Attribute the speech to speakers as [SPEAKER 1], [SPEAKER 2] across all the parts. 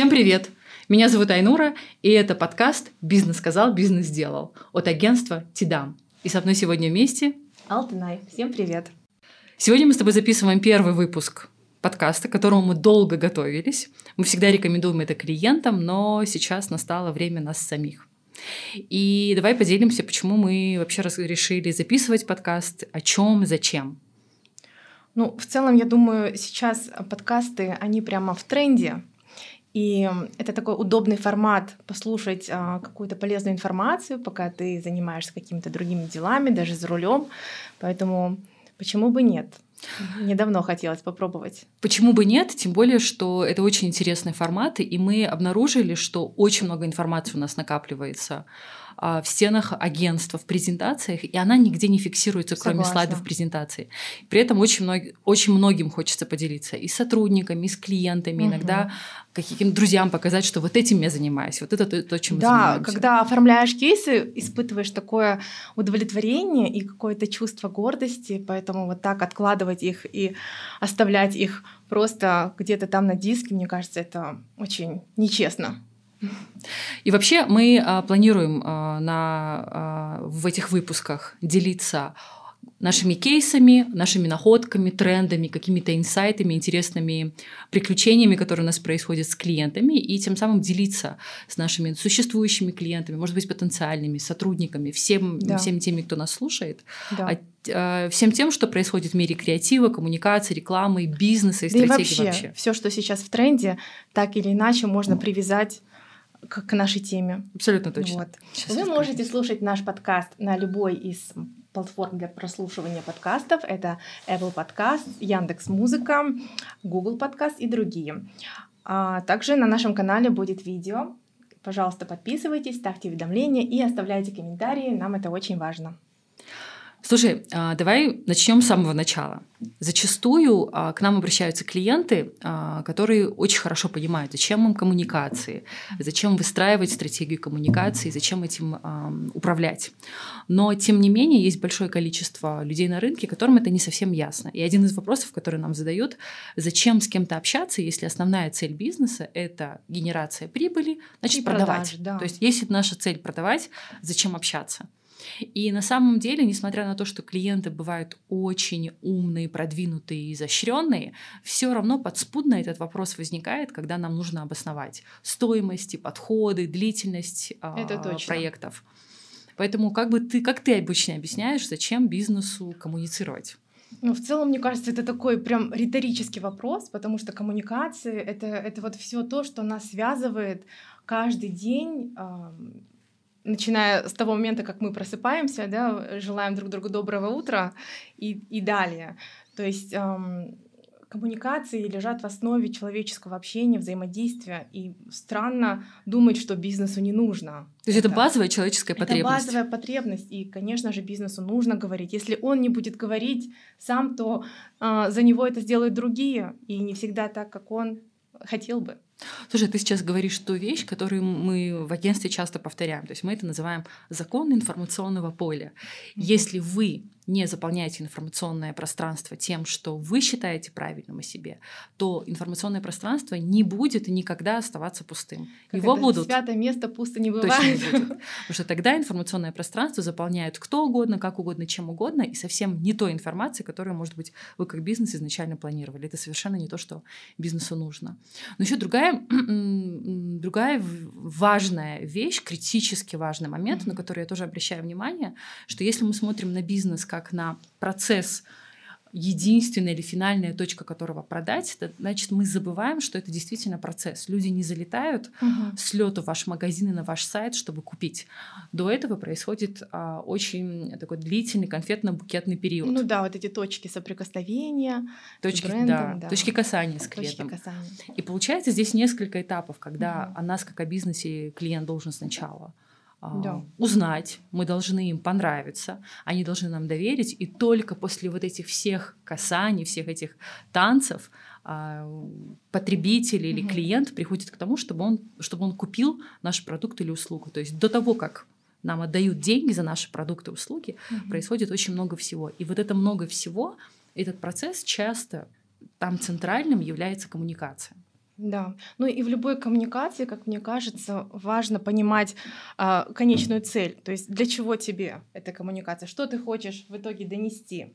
[SPEAKER 1] Всем привет! Меня зовут Айнура, и это подкаст «Бизнес сказал, бизнес сделал» от агентства «Тидам». И со мной сегодня вместе...
[SPEAKER 2] Алтынай. Всем привет!
[SPEAKER 1] Сегодня мы с тобой записываем первый выпуск подкаста, к которому мы долго готовились. Мы всегда рекомендуем это клиентам, но сейчас настало время нас самих. И давай поделимся, почему мы вообще решили записывать подкаст, о чем, зачем.
[SPEAKER 2] Ну, в целом, я думаю, сейчас подкасты, они прямо в тренде. И это такой удобный формат послушать а, какую-то полезную информацию, пока ты занимаешься какими-то другими делами, даже за рулем. Поэтому почему бы нет? Недавно хотелось попробовать.
[SPEAKER 1] Почему бы нет? Тем более, что это очень интересный формат, и мы обнаружили, что очень много информации у нас накапливается в стенах агентства, в презентациях, и она нигде не фиксируется, кроме Согласна. слайдов презентации. При этом очень, мног, очень многим хочется поделиться и с сотрудниками, и с клиентами, угу. иногда каким-то друзьям показать, что вот этим я занимаюсь, вот это то, то чем
[SPEAKER 2] да,
[SPEAKER 1] занимаемся.
[SPEAKER 2] Да, когда оформляешь кейсы, испытываешь такое удовлетворение и какое-то чувство гордости, поэтому вот так откладывать их и оставлять их просто где-то там на диске, мне кажется, это очень нечестно.
[SPEAKER 1] И вообще мы а, планируем а, на, а, в этих выпусках делиться нашими кейсами, нашими находками, трендами, какими-то инсайтами, интересными приключениями, которые у нас происходят с клиентами, и тем самым делиться с нашими существующими клиентами, может быть, потенциальными сотрудниками, всем, да. всем теми, кто нас слушает, да. а, всем тем, что происходит в мире креатива, коммуникации, рекламы, бизнеса и да стратегии и вообще. вообще.
[SPEAKER 2] Все, что сейчас в тренде, так или иначе можно привязать к, к нашей теме.
[SPEAKER 1] Абсолютно точно.
[SPEAKER 2] Вот. Вы можете слушать наш подкаст на любой из платформ для прослушивания подкастов. Это Apple Podcast, Яндекс Музыка, Google Podcast и другие. А также на нашем канале будет видео. Пожалуйста, подписывайтесь, ставьте уведомления и оставляйте комментарии. Нам это очень важно.
[SPEAKER 1] Слушай, а, давай начнем с самого начала. Зачастую а, к нам обращаются клиенты, а, которые очень хорошо понимают, зачем им коммуникации, зачем выстраивать стратегию коммуникации, зачем этим управлять. Но, тем не менее, есть большое количество людей на рынке, которым это не совсем ясно. И один из вопросов, который нам задают, зачем с кем-то общаться, если основная цель бизнеса – это генерация прибыли, значит, И продавать. Продаж, да. То есть, если наша цель продавать, зачем общаться? И на самом деле, несмотря на то, что клиенты бывают очень умные, продвинутые и изощренные, все равно подспудно этот вопрос возникает, когда нам нужно обосновать стоимости, подходы, длительность Это э, проектов. Поэтому как бы ты, как ты обычно объясняешь, зачем бизнесу коммуницировать?
[SPEAKER 2] Ну, в целом, мне кажется, это такой прям риторический вопрос, потому что коммуникации это, это вот все то, что нас связывает каждый день начиная с того момента, как мы просыпаемся, да, желаем друг другу доброго утра и, и далее. То есть эм, коммуникации лежат в основе человеческого общения, взаимодействия, и странно думать, что бизнесу не нужно.
[SPEAKER 1] То есть это, это базовая человеческая потребность.
[SPEAKER 2] Это базовая потребность, и, конечно же, бизнесу нужно говорить. Если он не будет говорить сам, то э, за него это сделают другие, и не всегда так, как он хотел бы.
[SPEAKER 1] Слушай, ты сейчас говоришь ту вещь, которую мы в агентстве часто повторяем. То есть мы это называем закон информационного поля. Если вы не заполняете информационное пространство тем, что вы считаете правильным о себе, то информационное пространство не будет никогда оставаться пустым.
[SPEAKER 2] Как Его будут... Святое место пусто не бывает. Точно не будет.
[SPEAKER 1] Потому что тогда информационное пространство заполняют кто угодно, как угодно, чем угодно, и совсем не той информации, которую, может быть, вы как бизнес изначально планировали. Это совершенно не то, что бизнесу нужно. Но еще другая, другая важная вещь, критически важный момент, mm-hmm. на который я тоже обращаю внимание, что если мы смотрим на бизнес как как на процесс единственная или финальная точка которого продать, это, значит, мы забываем, что это действительно процесс. Люди не залетают угу. с лету в ваш магазин и на ваш сайт, чтобы купить. До этого происходит а, очень такой длительный конфетно-букетный период.
[SPEAKER 2] Ну да, вот эти точки соприкосновения,
[SPEAKER 1] точки, брендом, да, да. точки касания с клиентом. Точки касания. И получается здесь несколько этапов, когда угу. о нас как о бизнесе клиент должен сначала да. Узнать, мы должны им понравиться, они должны нам доверить, и только после вот этих всех касаний, всех этих танцев а, потребитель или угу. клиент приходит к тому, чтобы он, чтобы он купил наш продукт или услугу. То есть до того, как нам отдают деньги за наши продукты и услуги, угу. происходит очень много всего. И вот это много всего, этот процесс часто там центральным является коммуникация.
[SPEAKER 2] Да. Ну и в любой коммуникации, как мне кажется, важно понимать а, конечную цель. То есть для чего тебе эта коммуникация? Что ты хочешь в итоге донести?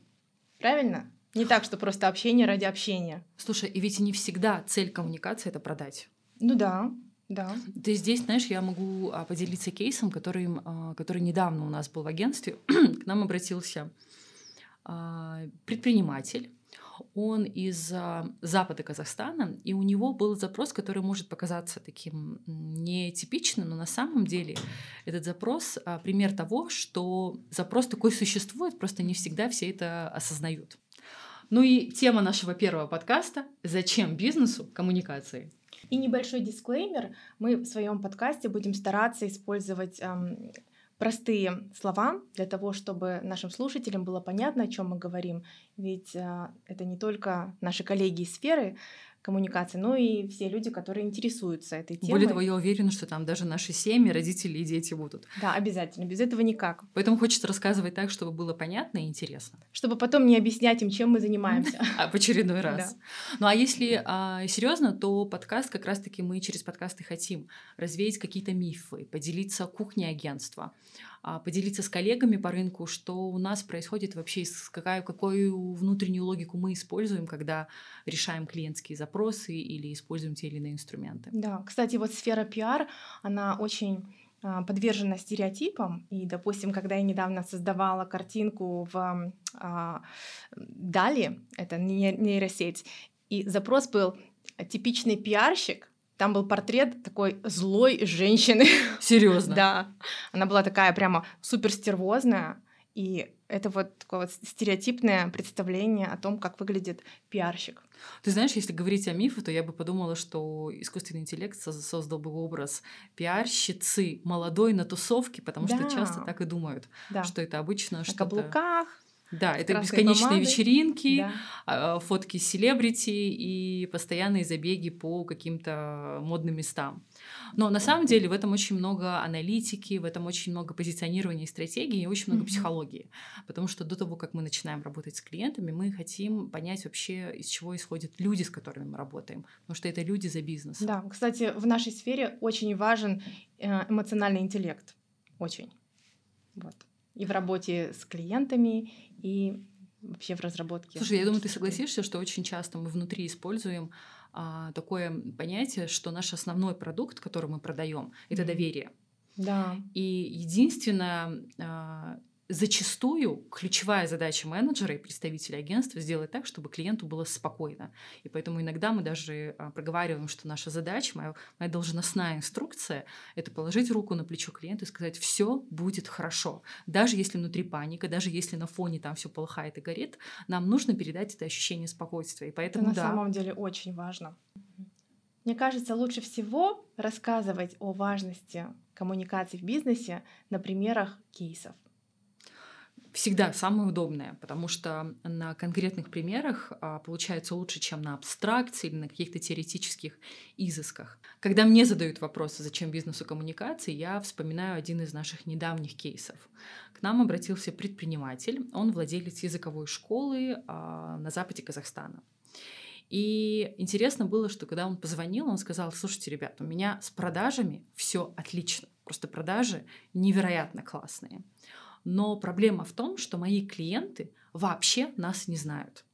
[SPEAKER 2] Правильно? Не так, что просто общение ради общения.
[SPEAKER 1] Слушай, и ведь не всегда цель коммуникации это продать.
[SPEAKER 2] Ну да, да.
[SPEAKER 1] Ты здесь, знаешь, я могу а, поделиться кейсом, который, а, который недавно у нас был в агентстве. К нам обратился предприниматель. Он из запада Казахстана, и у него был запрос, который может показаться таким нетипичным, но на самом деле этот запрос пример того, что запрос такой существует, просто не всегда все это осознают. Ну и тема нашего первого подкаста «Зачем бизнесу коммуникации?»
[SPEAKER 2] И небольшой дисклеймер. Мы в своем подкасте будем стараться использовать эм, простые слова для того, чтобы нашим слушателям было понятно, о чем мы говорим. Ведь э, это не только наши коллеги из сферы, коммуникации, но и все люди, которые интересуются этой темой.
[SPEAKER 1] Более того, я уверена, что там даже наши семьи, родители и дети будут.
[SPEAKER 2] Да, обязательно. Без этого никак.
[SPEAKER 1] Поэтому хочется рассказывать так, чтобы было понятно и интересно.
[SPEAKER 2] Чтобы потом не объяснять им, чем мы занимаемся.
[SPEAKER 1] А в очередной раз. Ну а если а, серьезно, то подкаст как раз-таки мы через подкасты хотим развеять какие-то мифы, поделиться кухней агентства, поделиться с коллегами по рынку, что у нас происходит вообще, какая, какую внутреннюю логику мы используем, когда решаем клиентские запросы или используем те или иные инструменты.
[SPEAKER 2] Да, кстати, вот сфера пиар, она очень а, подвержена стереотипам. И, допустим, когда я недавно создавала картинку в а, Дали, это нейросеть, и запрос был типичный пиарщик, там был портрет такой злой женщины.
[SPEAKER 1] Серьезно?
[SPEAKER 2] да. Она была такая прямо супер стервозная. И это вот такое вот стереотипное представление о том, как выглядит пиарщик.
[SPEAKER 1] Ты знаешь, если говорить о мифах, то я бы подумала, что искусственный интеллект создал бы образ пиарщицы молодой на тусовке, потому да. что часто так и думают, да. что это обычно что-то...
[SPEAKER 2] На каблуках,
[SPEAKER 1] да, это бесконечные помадой. вечеринки, да. А, фотки селебрити и постоянные забеги по каким-то модным местам. Но на самом деле в этом очень много аналитики, в этом очень много позиционирования и стратегии, и очень много mm-hmm. психологии. Потому что до того, как мы начинаем работать с клиентами, мы хотим понять вообще, из чего исходят люди, с которыми мы работаем. Потому что это люди за бизнес.
[SPEAKER 2] Да, кстати, в нашей сфере очень важен э, эмоциональный интеллект. Очень. Вот и в работе с клиентами, и вообще в разработке.
[SPEAKER 1] Слушай, я думаю, ты согласишься, что очень часто мы внутри используем а, такое понятие, что наш основной продукт, который мы продаем, это mm-hmm. доверие.
[SPEAKER 2] Да.
[SPEAKER 1] И единственное, а, зачастую ключевая задача менеджера и представителя агентства сделать так, чтобы клиенту было спокойно. И поэтому иногда мы даже а, проговариваем, что наша задача, моя, моя должностная инструкция — это положить руку на плечо клиента и сказать, все будет хорошо. Даже если внутри паника, даже если на фоне там все полыхает и горит, нам нужно передать это ощущение спокойствия. И поэтому,
[SPEAKER 2] это на
[SPEAKER 1] да.
[SPEAKER 2] самом деле очень важно. Мне кажется, лучше всего рассказывать о важности коммуникации в бизнесе на примерах кейсов
[SPEAKER 1] всегда самое удобное, потому что на конкретных примерах а, получается лучше, чем на абстракции или на каких-то теоретических изысках. Когда мне задают вопросы, зачем бизнесу коммуникации, я вспоминаю один из наших недавних кейсов. К нам обратился предприниматель, он владелец языковой школы а, на западе Казахстана. И интересно было, что когда он позвонил, он сказал, слушайте, ребят, у меня с продажами все отлично, просто продажи невероятно классные. Но проблема в том, что мои клиенты вообще нас не знают.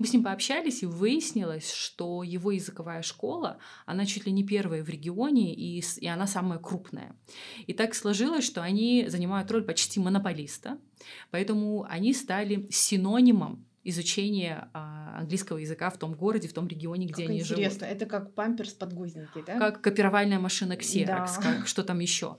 [SPEAKER 1] Мы с ним пообщались, и выяснилось, что его языковая школа, она чуть ли не первая в регионе, и, и она самая крупная. И так сложилось, что они занимают роль почти монополиста, поэтому они стали синонимом изучение а, английского языка в том городе, в том регионе, где
[SPEAKER 2] как
[SPEAKER 1] они
[SPEAKER 2] интересно.
[SPEAKER 1] живут.
[SPEAKER 2] Интересно, это как памперс подгузники, да?
[SPEAKER 1] Как копировальная машина Xerox, да. как что там еще.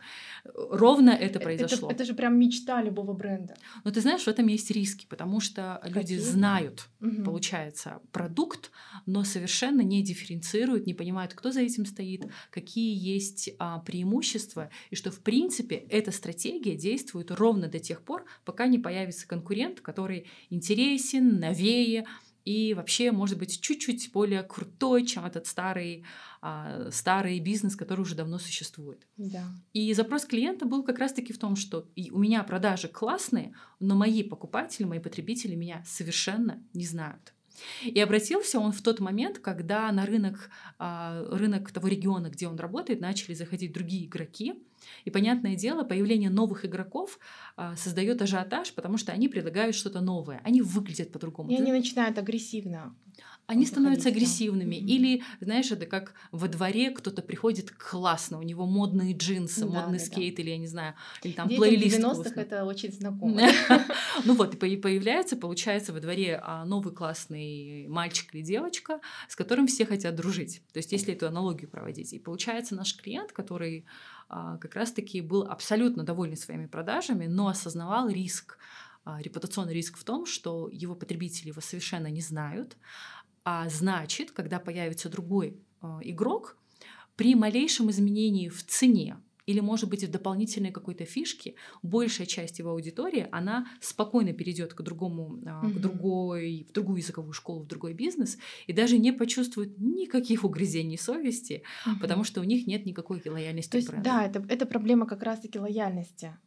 [SPEAKER 1] Ровно это произошло.
[SPEAKER 2] Это, это же прям мечта любого бренда.
[SPEAKER 1] Но ты знаешь, в этом есть риски, потому что Какие? люди знают, угу. получается, продукт, но совершенно не дифференцируют, не понимают, кто за этим стоит, какие есть а, преимущества, и что, в принципе, эта стратегия действует ровно до тех пор, пока не появится конкурент, который интересен, новее и вообще, может быть, чуть-чуть более крутой, чем этот старый, а, старый бизнес, который уже давно существует.
[SPEAKER 2] Да.
[SPEAKER 1] И запрос клиента был как раз-таки в том, что у меня продажи классные, но мои покупатели, мои потребители меня совершенно не знают. И обратился он в тот момент, когда на рынок, а, рынок того региона, где он работает, начали заходить другие игроки. И, понятное дело, появление новых игроков а, создает ажиотаж, потому что они предлагают что-то новое. Они выглядят по-другому.
[SPEAKER 2] И они начинают агрессивно
[SPEAKER 1] они становятся агрессивными. Да. Или, знаешь, это как во дворе кто-то приходит классно, у него модные джинсы, да, модный да, скейт, да. или я не знаю, или там Детям плейлист.
[SPEAKER 2] В 90-х это очень знакомо.
[SPEAKER 1] Ну вот, и появляется, получается, во дворе а, новый классный мальчик или девочка, с которым все хотят дружить. То есть, если эту аналогию проводить. И получается, наш клиент, который как раз-таки был абсолютно доволен своими продажами, но осознавал риск, а, репутационный риск в том, что его потребители его совершенно не знают, а значит, когда появится другой э, игрок, при малейшем изменении в цене или, может быть, в дополнительной какой-то фишке, большая часть его аудитории, она спокойно перейдет к другому, mm-hmm. к другой, в другую языковую школу, в другой бизнес, и даже не почувствует никаких угрызений совести, mm-hmm. потому что у них нет никакой лояльности
[SPEAKER 2] То есть, бренду. Да, это, это проблема как раз-таки лояльности.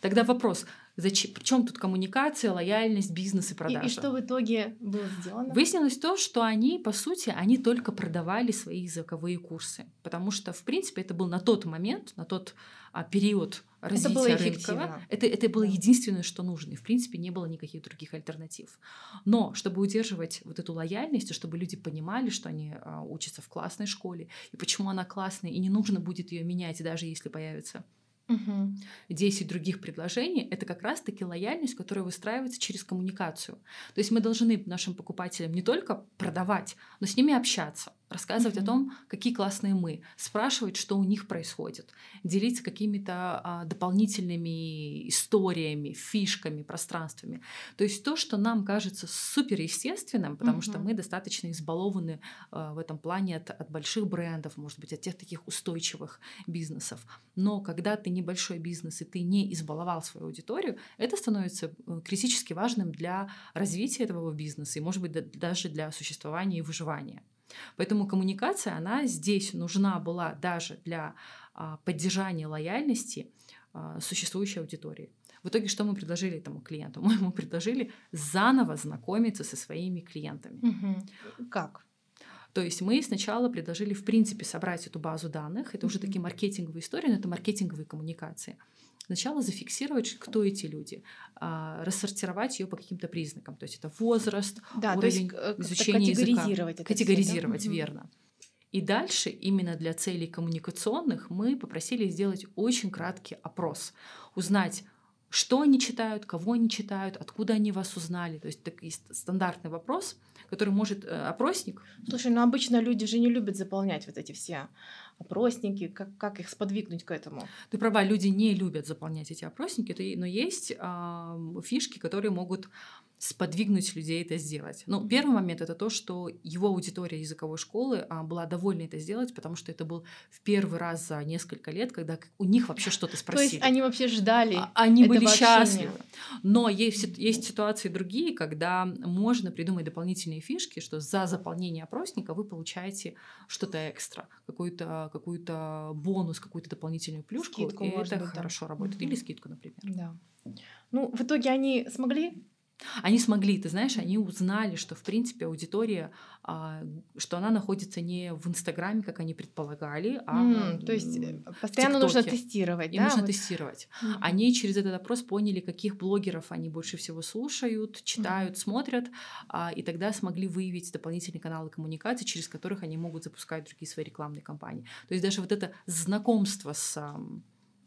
[SPEAKER 1] Тогда вопрос, зачем, причем тут коммуникация, лояльность, бизнес и продажа?
[SPEAKER 2] И, и что в итоге было сделано?
[SPEAKER 1] Выяснилось то, что они, по сути, они только продавали свои языковые курсы, потому что, в принципе, это был на тот момент, на тот а, период развития это было рынка. Это, это было да. единственное, что нужно. И, в принципе, не было никаких других альтернатив. Но чтобы удерживать вот эту лояльность, и чтобы люди понимали, что они а, учатся в классной школе, и почему она классная, и не нужно будет ее менять, даже если появится Угу. 10 других предложений это как раз-таки лояльность, которая выстраивается через коммуникацию. То есть мы должны нашим покупателям не только продавать, но с ними общаться рассказывать mm-hmm. о том, какие классные мы, спрашивать, что у них происходит, делиться какими-то а, дополнительными историями, фишками, пространствами. То есть то, что нам кажется суперестественным, потому mm-hmm. что мы достаточно избалованы а, в этом плане от, от больших брендов, может быть, от тех таких устойчивых бизнесов. Но когда ты небольшой бизнес и ты не избаловал свою аудиторию, это становится э, критически важным для развития этого бизнеса и, может быть, даже для существования и выживания. Поэтому коммуникация, она здесь нужна была даже для а, поддержания лояльности а, существующей аудитории. В итоге что мы предложили этому клиенту? Мы ему предложили заново знакомиться со своими клиентами.
[SPEAKER 2] Угу. Как?
[SPEAKER 1] То есть мы сначала предложили, в принципе, собрать эту базу данных. Это mm-hmm. уже такие маркетинговые истории, но это маркетинговые коммуникации. Сначала зафиксировать, кто эти люди, а, рассортировать ее по каким-то признакам. То есть это возраст,
[SPEAKER 2] да, уровень то есть, изучения категоризировать языка.
[SPEAKER 1] Это категоризировать, все, да? верно. И дальше именно для целей коммуникационных мы попросили сделать очень краткий опрос, узнать, что они читают, кого они читают, откуда они вас узнали. То есть такой стандартный вопрос, который может э, опросник.
[SPEAKER 2] Слушай, ну обычно люди же не любят заполнять вот эти все опросники, как, как их сподвигнуть к этому?
[SPEAKER 1] Ты права, люди не любят заполнять эти опросники, но есть э, фишки, которые могут сподвигнуть людей это сделать. Ну, первый момент это то, что его аудитория языковой школы а, была довольна это сделать, потому что это был в первый раз за несколько лет, когда у них вообще что-то спросили.
[SPEAKER 2] То есть они вообще ждали. А,
[SPEAKER 1] они были счастливы. Но есть, есть ситуации другие, когда можно придумать дополнительные фишки, что за заполнение опросника вы получаете что-то экстра, какой-то какой бонус, какую-то дополнительную плюшку, скидку, и это быть, хорошо да. работает. Угу. Или скидку, например.
[SPEAKER 2] Да. Ну, в итоге они смогли
[SPEAKER 1] они смогли, ты знаешь, они узнали, что, в принципе, аудитория, а, что она находится не в Инстаграме, как они предполагали, а
[SPEAKER 2] mm, То есть э, постоянно нужно тестировать,
[SPEAKER 1] Им да? нужно вот. тестировать. Mm-hmm. Они через этот опрос поняли, каких блогеров они больше всего слушают, читают, mm-hmm. смотрят, а, и тогда смогли выявить дополнительные каналы коммуникации, через которых они могут запускать другие свои рекламные кампании. То есть даже вот это знакомство с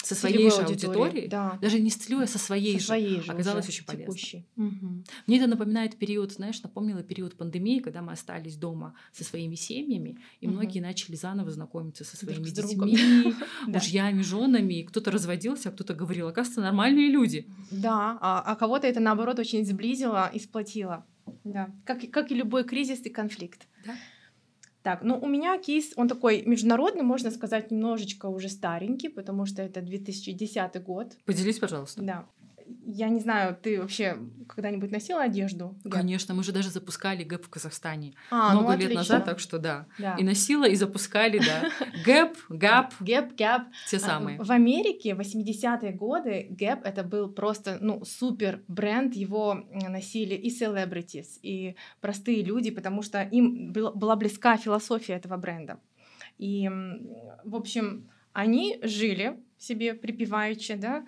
[SPEAKER 1] со своей же аудиторией, да. даже не с целевой, а со своей, со своей же, оказалось очень полезно. Угу. Мне это напоминает период, знаешь, напомнило период пандемии, когда мы остались дома со своими семьями, и угу. многие начали заново знакомиться со своими Друг детьми, мужьями, женами, и кто-то разводился, а кто-то говорил, оказывается, нормальные люди.
[SPEAKER 2] Да, а, а кого-то это наоборот очень сблизило и сплотило. Да, как, как и любой кризис и конфликт. Да. Так, ну у меня кейс, он такой международный, можно сказать, немножечко уже старенький, потому что это 2010 год.
[SPEAKER 1] Поделись, пожалуйста.
[SPEAKER 2] Да. Я не знаю, ты вообще когда-нибудь носила одежду?
[SPEAKER 1] Gap? Конечно, мы же даже запускали Gap в Казахстане
[SPEAKER 2] а,
[SPEAKER 1] много
[SPEAKER 2] ну,
[SPEAKER 1] лет назад, так что да.
[SPEAKER 2] Да.
[SPEAKER 1] И носила, и запускали, да. Gap, ГАП,
[SPEAKER 2] Gap, Gap.
[SPEAKER 1] те самые.
[SPEAKER 2] А, В Америке в 80-е годы Gap это был просто ну, супер бренд, его м, носили и celebrities, и простые люди, потому что им был- была близка философия этого бренда. И, в общем, они жили себе припеваючи, да,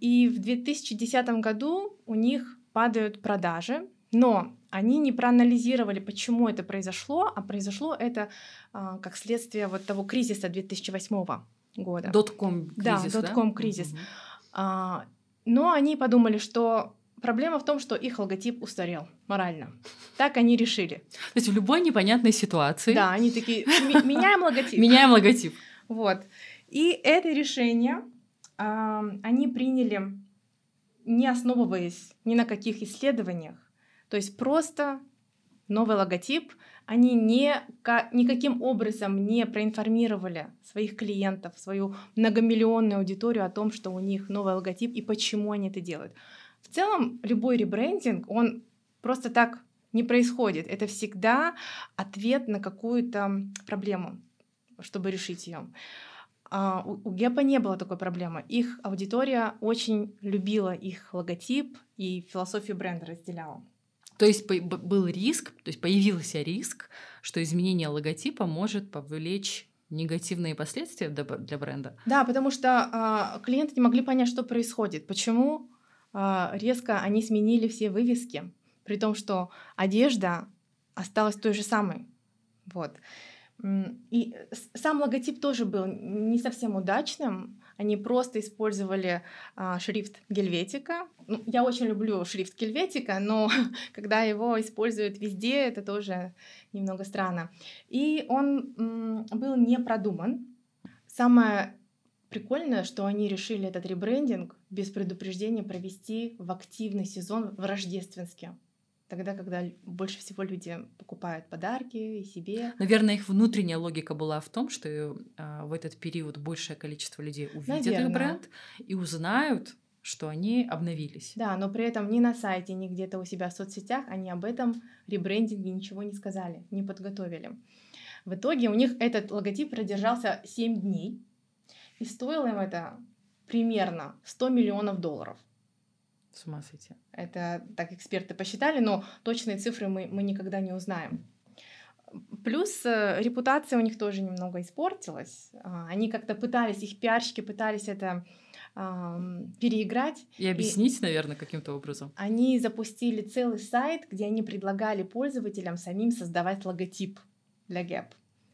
[SPEAKER 2] и в 2010 году у них падают продажи, но они не проанализировали, почему это произошло, а произошло это а, как следствие вот того кризиса 2008 года.
[SPEAKER 1] Дотком
[SPEAKER 2] Да,
[SPEAKER 1] кризис,
[SPEAKER 2] дотком кризис. А, но они подумали, что проблема в том, что их логотип устарел морально. Так они решили.
[SPEAKER 1] То есть в любой непонятной ситуации
[SPEAKER 2] Да, они такие, «Ме- меняем логотип.
[SPEAKER 1] меняем логотип.
[SPEAKER 2] Вот. И это решение а, они приняли, не основываясь ни на каких исследованиях. То есть просто новый логотип. Они не, ка- никаким образом не проинформировали своих клиентов, свою многомиллионную аудиторию о том, что у них новый логотип и почему они это делают. В целом, любой ребрендинг, он просто так не происходит. Это всегда ответ на какую-то проблему, чтобы решить ее. А у, у Гепа не было такой проблемы. Их аудитория очень любила их логотип и философию бренда разделяла.
[SPEAKER 1] То есть был риск, то есть появился риск, что изменение логотипа может повлечь негативные последствия для бренда.
[SPEAKER 2] Да, потому что а, клиенты не могли понять, что происходит, почему а, резко они сменили все вывески, при том, что одежда осталась той же самой. Вот. И с- сам логотип тоже был не совсем удачным. Они просто использовали а, шрифт Гельветика. Ну, я очень люблю шрифт Гельветика, но когда его используют везде, это тоже немного странно. И он м, был не продуман. Самое прикольное, что они решили этот ребрендинг без предупреждения провести в активный сезон в рождественске. Тогда, когда больше всего люди покупают подарки и себе.
[SPEAKER 1] Наверное, их внутренняя логика была в том, что э, в этот период большее количество людей увидят их
[SPEAKER 2] Наверно.
[SPEAKER 1] бренд и узнают, что они обновились.
[SPEAKER 2] Да, но при этом ни на сайте, ни где-то у себя в соцсетях они об этом ребрендинге ничего не сказали, не подготовили. В итоге у них этот логотип продержался 7 дней, и стоило им это примерно 100 миллионов долларов.
[SPEAKER 1] С ума сойти.
[SPEAKER 2] Это так эксперты посчитали, но точные цифры мы, мы никогда не узнаем. Плюс э, репутация у них тоже немного испортилась. А, Они как-то пытались, их пиарщики пытались это ам, переиграть.
[SPEAKER 1] И объяснить, наверное, каким-то образом.
[SPEAKER 2] Они запустили целый сайт, где они предлагали пользователям самим создавать логотип для Gap.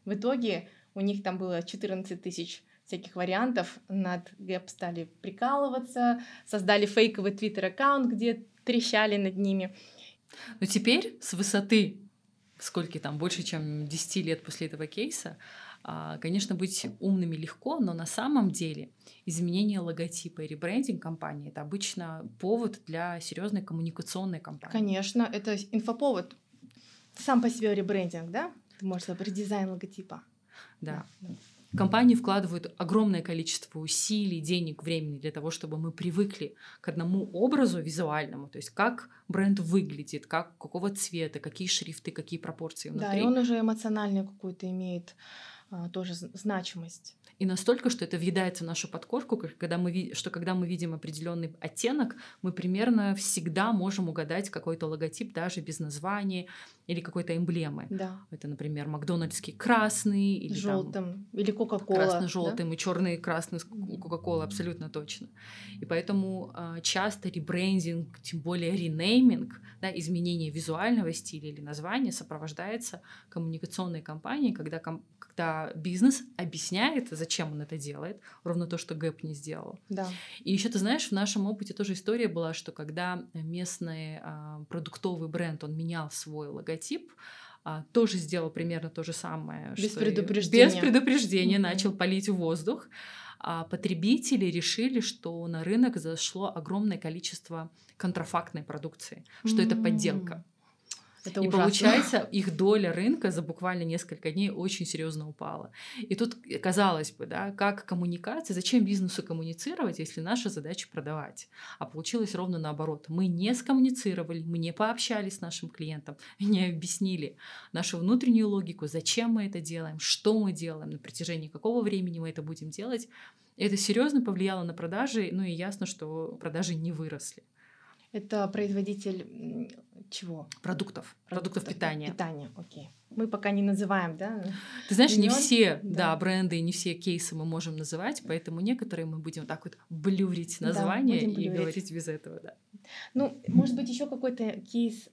[SPEAKER 2] В итоге у них там было 14 тысяч всяких вариантов. Над Gap стали прикалываться, создали фейковый твиттер-аккаунт, где трещали над ними.
[SPEAKER 1] Но теперь с высоты, сколько там, больше, чем 10 лет после этого кейса, а, конечно, быть умными легко, но на самом деле изменение логотипа и ребрендинг компании это обычно повод для серьезной коммуникационной кампании.
[SPEAKER 2] Конечно, это инфоповод. Сам по себе ребрендинг, да? Ты можешь редизайн логотипа.
[SPEAKER 1] Да.
[SPEAKER 2] да.
[SPEAKER 1] Компании вкладывают огромное количество усилий, денег, времени для того, чтобы мы привыкли к одному образу визуальному, то есть как бренд выглядит, как, какого цвета, какие шрифты, какие пропорции внутри.
[SPEAKER 2] Да, и он уже эмоциональную какую-то имеет а, тоже значимость.
[SPEAKER 1] И настолько, что это въедается в нашу подкорку, когда мы, что когда мы видим определенный оттенок, мы примерно всегда можем угадать какой-то логотип даже без названия или какой-то эмблемы.
[SPEAKER 2] Да.
[SPEAKER 1] Это, например, Макдональдский красный или там
[SPEAKER 2] Желтым. Или Кока-Кола.
[SPEAKER 1] красно-желтым и черный красный Кока-Кола, абсолютно точно. И поэтому э, часто ребрендинг, тем более ренейминг, да, изменение визуального стиля или названия сопровождается коммуникационной кампанией, когда, ком- когда бизнес объясняет, зачем он это делает, ровно то, что Гэп не сделал.
[SPEAKER 2] Да.
[SPEAKER 1] И еще ты знаешь, в нашем опыте тоже история была, что когда местный а, продуктовый бренд, он менял свой логотип, а, тоже сделал примерно то же самое.
[SPEAKER 2] Без
[SPEAKER 1] что
[SPEAKER 2] предупреждения.
[SPEAKER 1] Без предупреждения
[SPEAKER 2] Мгм.
[SPEAKER 1] начал палить в воздух. А потребители решили, что на рынок зашло огромное количество контрафактной продукции, что это
[SPEAKER 2] М.
[SPEAKER 1] подделка.
[SPEAKER 2] Это
[SPEAKER 1] и
[SPEAKER 2] ужасно.
[SPEAKER 1] получается, их доля рынка за буквально несколько дней очень серьезно упала. И тут, казалось бы, да, как коммуникация, зачем бизнесу коммуницировать, если наша задача продавать? А получилось ровно наоборот. Мы не скоммуницировали, мы не пообщались с нашим клиентом, не объяснили нашу внутреннюю логику, зачем мы это делаем, что мы делаем, на протяжении какого времени мы это будем делать. Это серьезно повлияло на продажи, ну и ясно, что продажи не выросли.
[SPEAKER 2] Это производитель чего?
[SPEAKER 1] Продуктов, продуктов, продуктов питания.
[SPEAKER 2] Питания, окей. Мы пока не называем, да?
[SPEAKER 1] Ты знаешь, не все, да. да, бренды, не все кейсы мы можем называть, поэтому некоторые мы будем так вот блюрить название да, и блюрить. говорить без этого, да.
[SPEAKER 2] Ну, может быть, еще какой-то кейс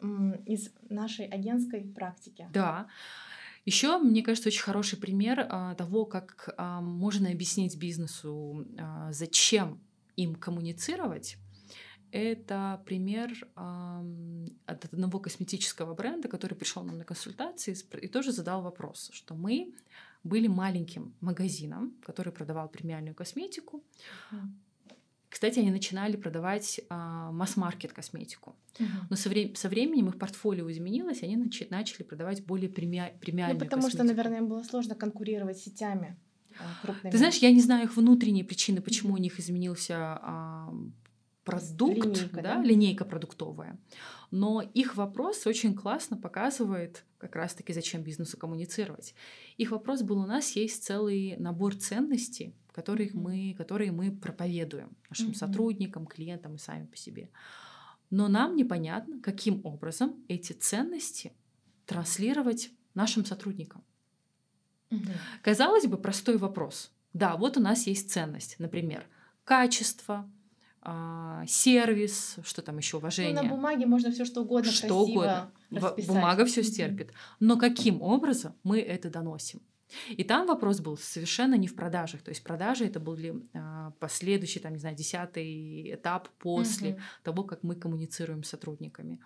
[SPEAKER 2] из нашей агентской практики.
[SPEAKER 1] Да. Еще, мне кажется, очень хороший пример а, того, как а, можно объяснить бизнесу, а, зачем им коммуницировать это пример э, от одного косметического бренда, который пришел нам на консультации и тоже задал вопрос, что мы были маленьким магазином, который продавал премиальную косметику. Кстати, они начинали продавать э, масс-маркет косметику. Uh-huh. Но со, вре- со временем их портфолио изменилось, и они нач- начали продавать более премия- премиальную
[SPEAKER 2] ну, потому
[SPEAKER 1] косметику.
[SPEAKER 2] что, наверное, им было сложно конкурировать с сетями крупными.
[SPEAKER 1] Ты знаешь, я не знаю их внутренние причины, почему uh-huh. у них изменился а, продукт, линейка, да, да? линейка продуктовая. Но их вопрос очень классно показывает как раз-таки, зачем бизнесу коммуницировать. Их вопрос был, у нас есть целый набор ценностей, которых мы, которые мы проповедуем нашим mm-hmm. сотрудникам, клиентам и сами по себе. Но нам непонятно, каким образом эти ценности транслировать нашим сотрудникам. Mm-hmm. Казалось бы, простой вопрос. Да, вот у нас есть ценность, например, качество, а, сервис, что там еще уважение.
[SPEAKER 2] Ну, на бумаге можно все что угодно, что угодно. Расписать.
[SPEAKER 1] Бумага все стерпит. Но каким образом мы это доносим? И там вопрос был совершенно не в продажах. То есть продажи это были а, последующий, там, не знаю, десятый этап после угу. того, как мы коммуницируем с сотрудниками.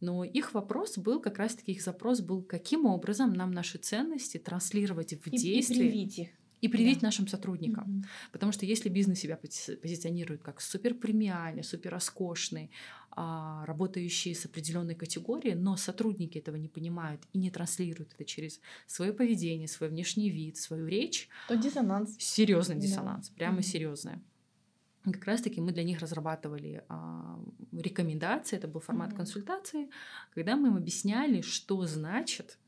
[SPEAKER 1] Но их вопрос был, как раз-таки их запрос был, каким образом нам наши ценности транслировать в
[SPEAKER 2] и,
[SPEAKER 1] действие.
[SPEAKER 2] И привить их
[SPEAKER 1] и привить да. нашим сотрудникам. Mm-hmm. Потому что если бизнес себя позиционирует как супер премиальный, супер роскошный, а, работающий с определенной категорией, но сотрудники этого не понимают и не транслируют это через свое поведение, свой внешний вид, свою речь,
[SPEAKER 2] то диссонанс.
[SPEAKER 1] Серьезный диссонанс, да. прямо mm-hmm. серьезный. Как раз-таки мы для них разрабатывали а, рекомендации, это был формат mm-hmm. консультации, когда мы им объясняли, что значит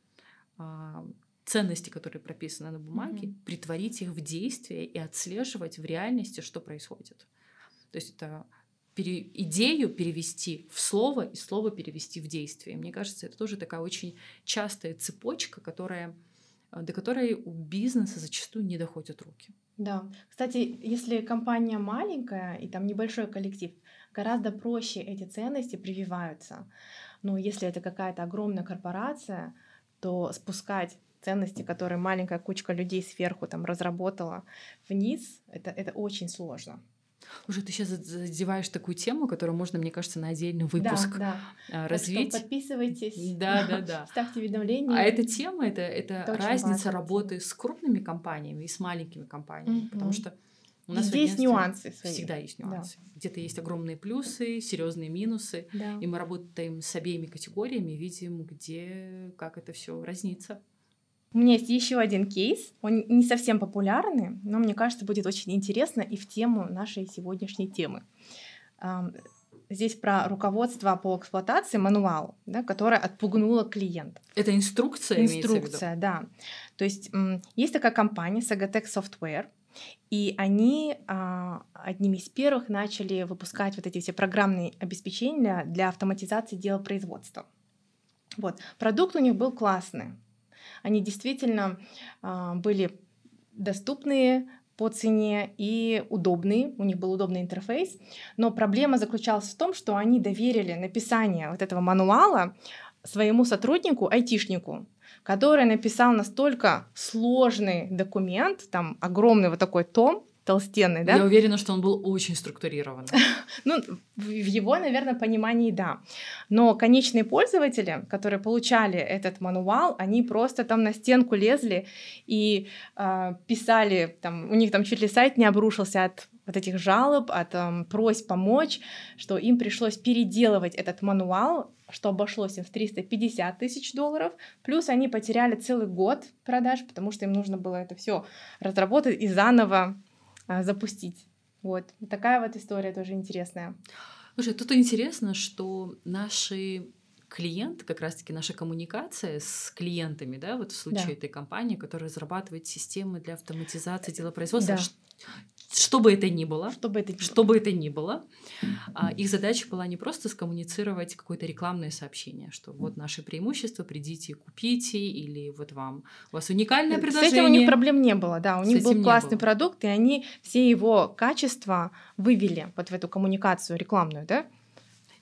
[SPEAKER 1] а, ценности, которые прописаны на бумаге, mm-hmm. притворить их в действие и отслеживать в реальности, что происходит. То есть это пере, идею перевести в слово и слово перевести в действие. Мне кажется, это тоже такая очень частая цепочка, которая, э, до которой у бизнеса зачастую не доходят руки.
[SPEAKER 2] Да. Кстати, если компания маленькая и там небольшой коллектив, гораздо проще эти ценности прививаются. Но если это какая-то огромная корпорация, то спускать ценности, которые маленькая кучка людей сверху там разработала вниз, это, это очень сложно.
[SPEAKER 1] Уже ты сейчас задеваешь такую тему, которую можно, мне кажется, на отдельный выпуск да, да. развить.
[SPEAKER 2] Так что подписывайтесь,
[SPEAKER 1] да, да, да.
[SPEAKER 2] ставьте уведомления.
[SPEAKER 1] А эта тема это, это, это разница работы с крупными компаниями и с маленькими компаниями, mm-hmm. потому что
[SPEAKER 2] у нас Здесь нюансы свои.
[SPEAKER 1] Всегда есть нюансы. Да. Где-то есть огромные плюсы, серьезные минусы, да. и мы работаем с обеими категориями, видим, где как это все разнится.
[SPEAKER 2] У меня есть еще один кейс. Он не совсем популярный, но мне кажется, будет очень интересно и в тему нашей сегодняшней темы. Здесь про руководство по эксплуатации, мануал, да, которое отпугнуло клиента.
[SPEAKER 1] Это инструкция?
[SPEAKER 2] Инструкция, да. То есть есть такая компания Sagatec Software, и они а, одними из первых начали выпускать вот эти все программные обеспечения для автоматизации дела производства. Вот. Продукт у них был классный. Они действительно а, были доступные по цене и удобные, у них был удобный интерфейс, но проблема заключалась в том, что они доверили написание вот этого мануала своему сотруднику, айтишнику, который написал настолько сложный документ, там огромный вот такой том, толстенный, да?
[SPEAKER 1] Я уверена, что он был очень структурирован.
[SPEAKER 2] Ну, в его, наверное, понимании да. Но конечные пользователи, которые получали этот мануал, они просто там на стенку лезли и э, писали, там, у них там чуть ли сайт не обрушился от вот этих жалоб, от э, просьб помочь, что им пришлось переделывать этот мануал, что обошлось им в 350 тысяч долларов, плюс они потеряли целый год продаж, потому что им нужно было это все разработать и заново а, запустить. Вот. Такая вот история тоже интересная.
[SPEAKER 1] Слушай, тут интересно, что наши клиенты, как раз-таки наша коммуникация с клиентами, да, вот в случае да. этой компании, которая разрабатывает системы для автоматизации делопроизводства, да что бы это ни было,
[SPEAKER 2] что бы это ни
[SPEAKER 1] что было, бы это ни было. А, их задача была не просто скоммуницировать какое-то рекламное сообщение, что вот наши преимущества, придите, купите, или вот вам у вас уникальное предложение. С
[SPEAKER 2] этим у них проблем не было, да, у С них был классный продукт, и они все его качества вывели вот в эту коммуникацию рекламную, да?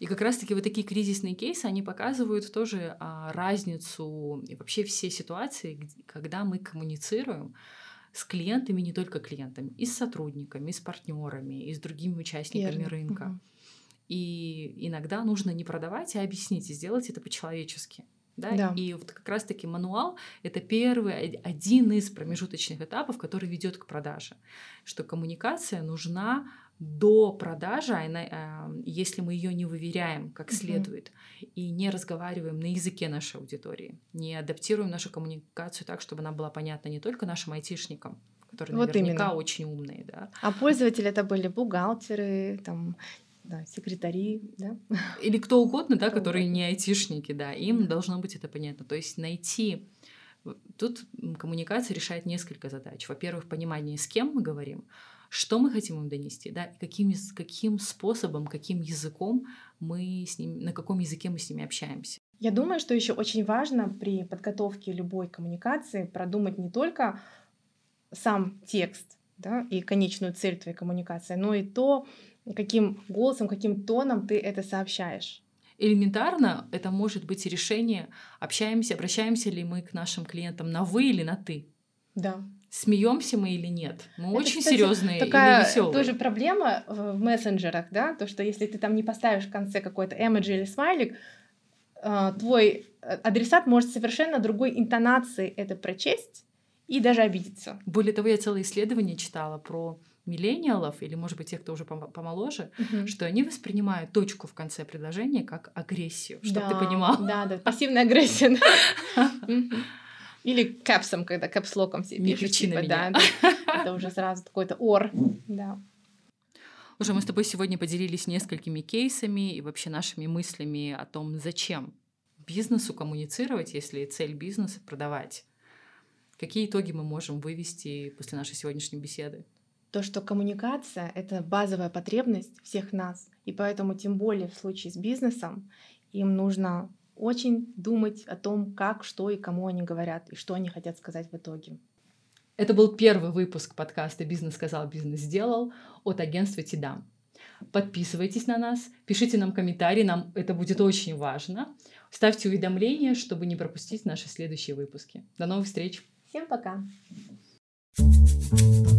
[SPEAKER 1] И как раз-таки вот такие кризисные кейсы, они показывают тоже а, разницу и вообще все ситуации, когда мы коммуницируем, с клиентами, не только клиентами, и с сотрудниками, и с партнерами, и с другими участниками Верно. рынка. Угу. И иногда нужно не продавать, а объяснить, и сделать это по-человечески. Да? Да. И вот как раз-таки мануал — это первый, один из промежуточных этапов, который ведет к продаже. Что коммуникация нужна до продажи, она, если мы ее не выверяем как следует угу. и не разговариваем на языке нашей аудитории, не адаптируем нашу коммуникацию так, чтобы она была понятна не только нашим айтишникам, которые вот наверняка именно. очень умные, да.
[SPEAKER 2] А пользователи это были бухгалтеры, там да, секретари, да.
[SPEAKER 1] Или кто угодно, да, кто которые угодно. не айтишники, да, им да. должно быть это понятно. То есть найти Тут коммуникация решает несколько задач. Во-первых, понимание, с кем мы говорим, что мы хотим им донести, да, и каким, каким способом, каким языком мы с ним, на каком языке мы с ними общаемся.
[SPEAKER 2] Я думаю, что еще очень важно при подготовке любой коммуникации продумать не только сам текст да, и конечную цель твоей коммуникации, но и то, каким голосом, каким тоном ты это сообщаешь.
[SPEAKER 1] Элементарно это может быть решение, общаемся, обращаемся ли мы к нашим клиентам на вы или на ты.
[SPEAKER 2] Да
[SPEAKER 1] смеемся мы или нет. Мы это, очень кстати, серьезные
[SPEAKER 2] такая
[SPEAKER 1] или веселые.
[SPEAKER 2] тоже проблема в мессенджерах, да, то, что если ты там не поставишь в конце какой-то эмоджи или смайлик, а, твой э, адресат может совершенно другой интонации это прочесть и даже обидеться.
[SPEAKER 1] Более того, я целое исследование читала про миллениалов или, может быть, тех, кто уже помоложе, угу. что они воспринимают точку в конце предложения как агрессию, чтобы да, ты понимал.
[SPEAKER 2] Да, да, пассивная агрессия. Или кэпсом, когда кэпслоком все
[SPEAKER 1] пишут. Типа,
[SPEAKER 2] да, да, это уже сразу какой-то ор, да.
[SPEAKER 1] Уже мы с тобой сегодня поделились несколькими кейсами и вообще нашими мыслями о том, зачем бизнесу коммуницировать, если цель бизнеса продавать. Какие итоги мы можем вывести после нашей сегодняшней беседы?
[SPEAKER 2] То, что коммуникация — это базовая потребность всех нас, и поэтому тем более в случае с бизнесом им нужно очень думать о том, как, что и кому они говорят, и что они хотят сказать в итоге.
[SPEAKER 1] Это был первый выпуск подкаста «Бизнес сказал, бизнес сделал» от агентства Тидам. Подписывайтесь на нас, пишите нам комментарии, нам это будет очень важно. Ставьте уведомления, чтобы не пропустить наши следующие выпуски. До новых встреч!
[SPEAKER 2] Всем пока! thank you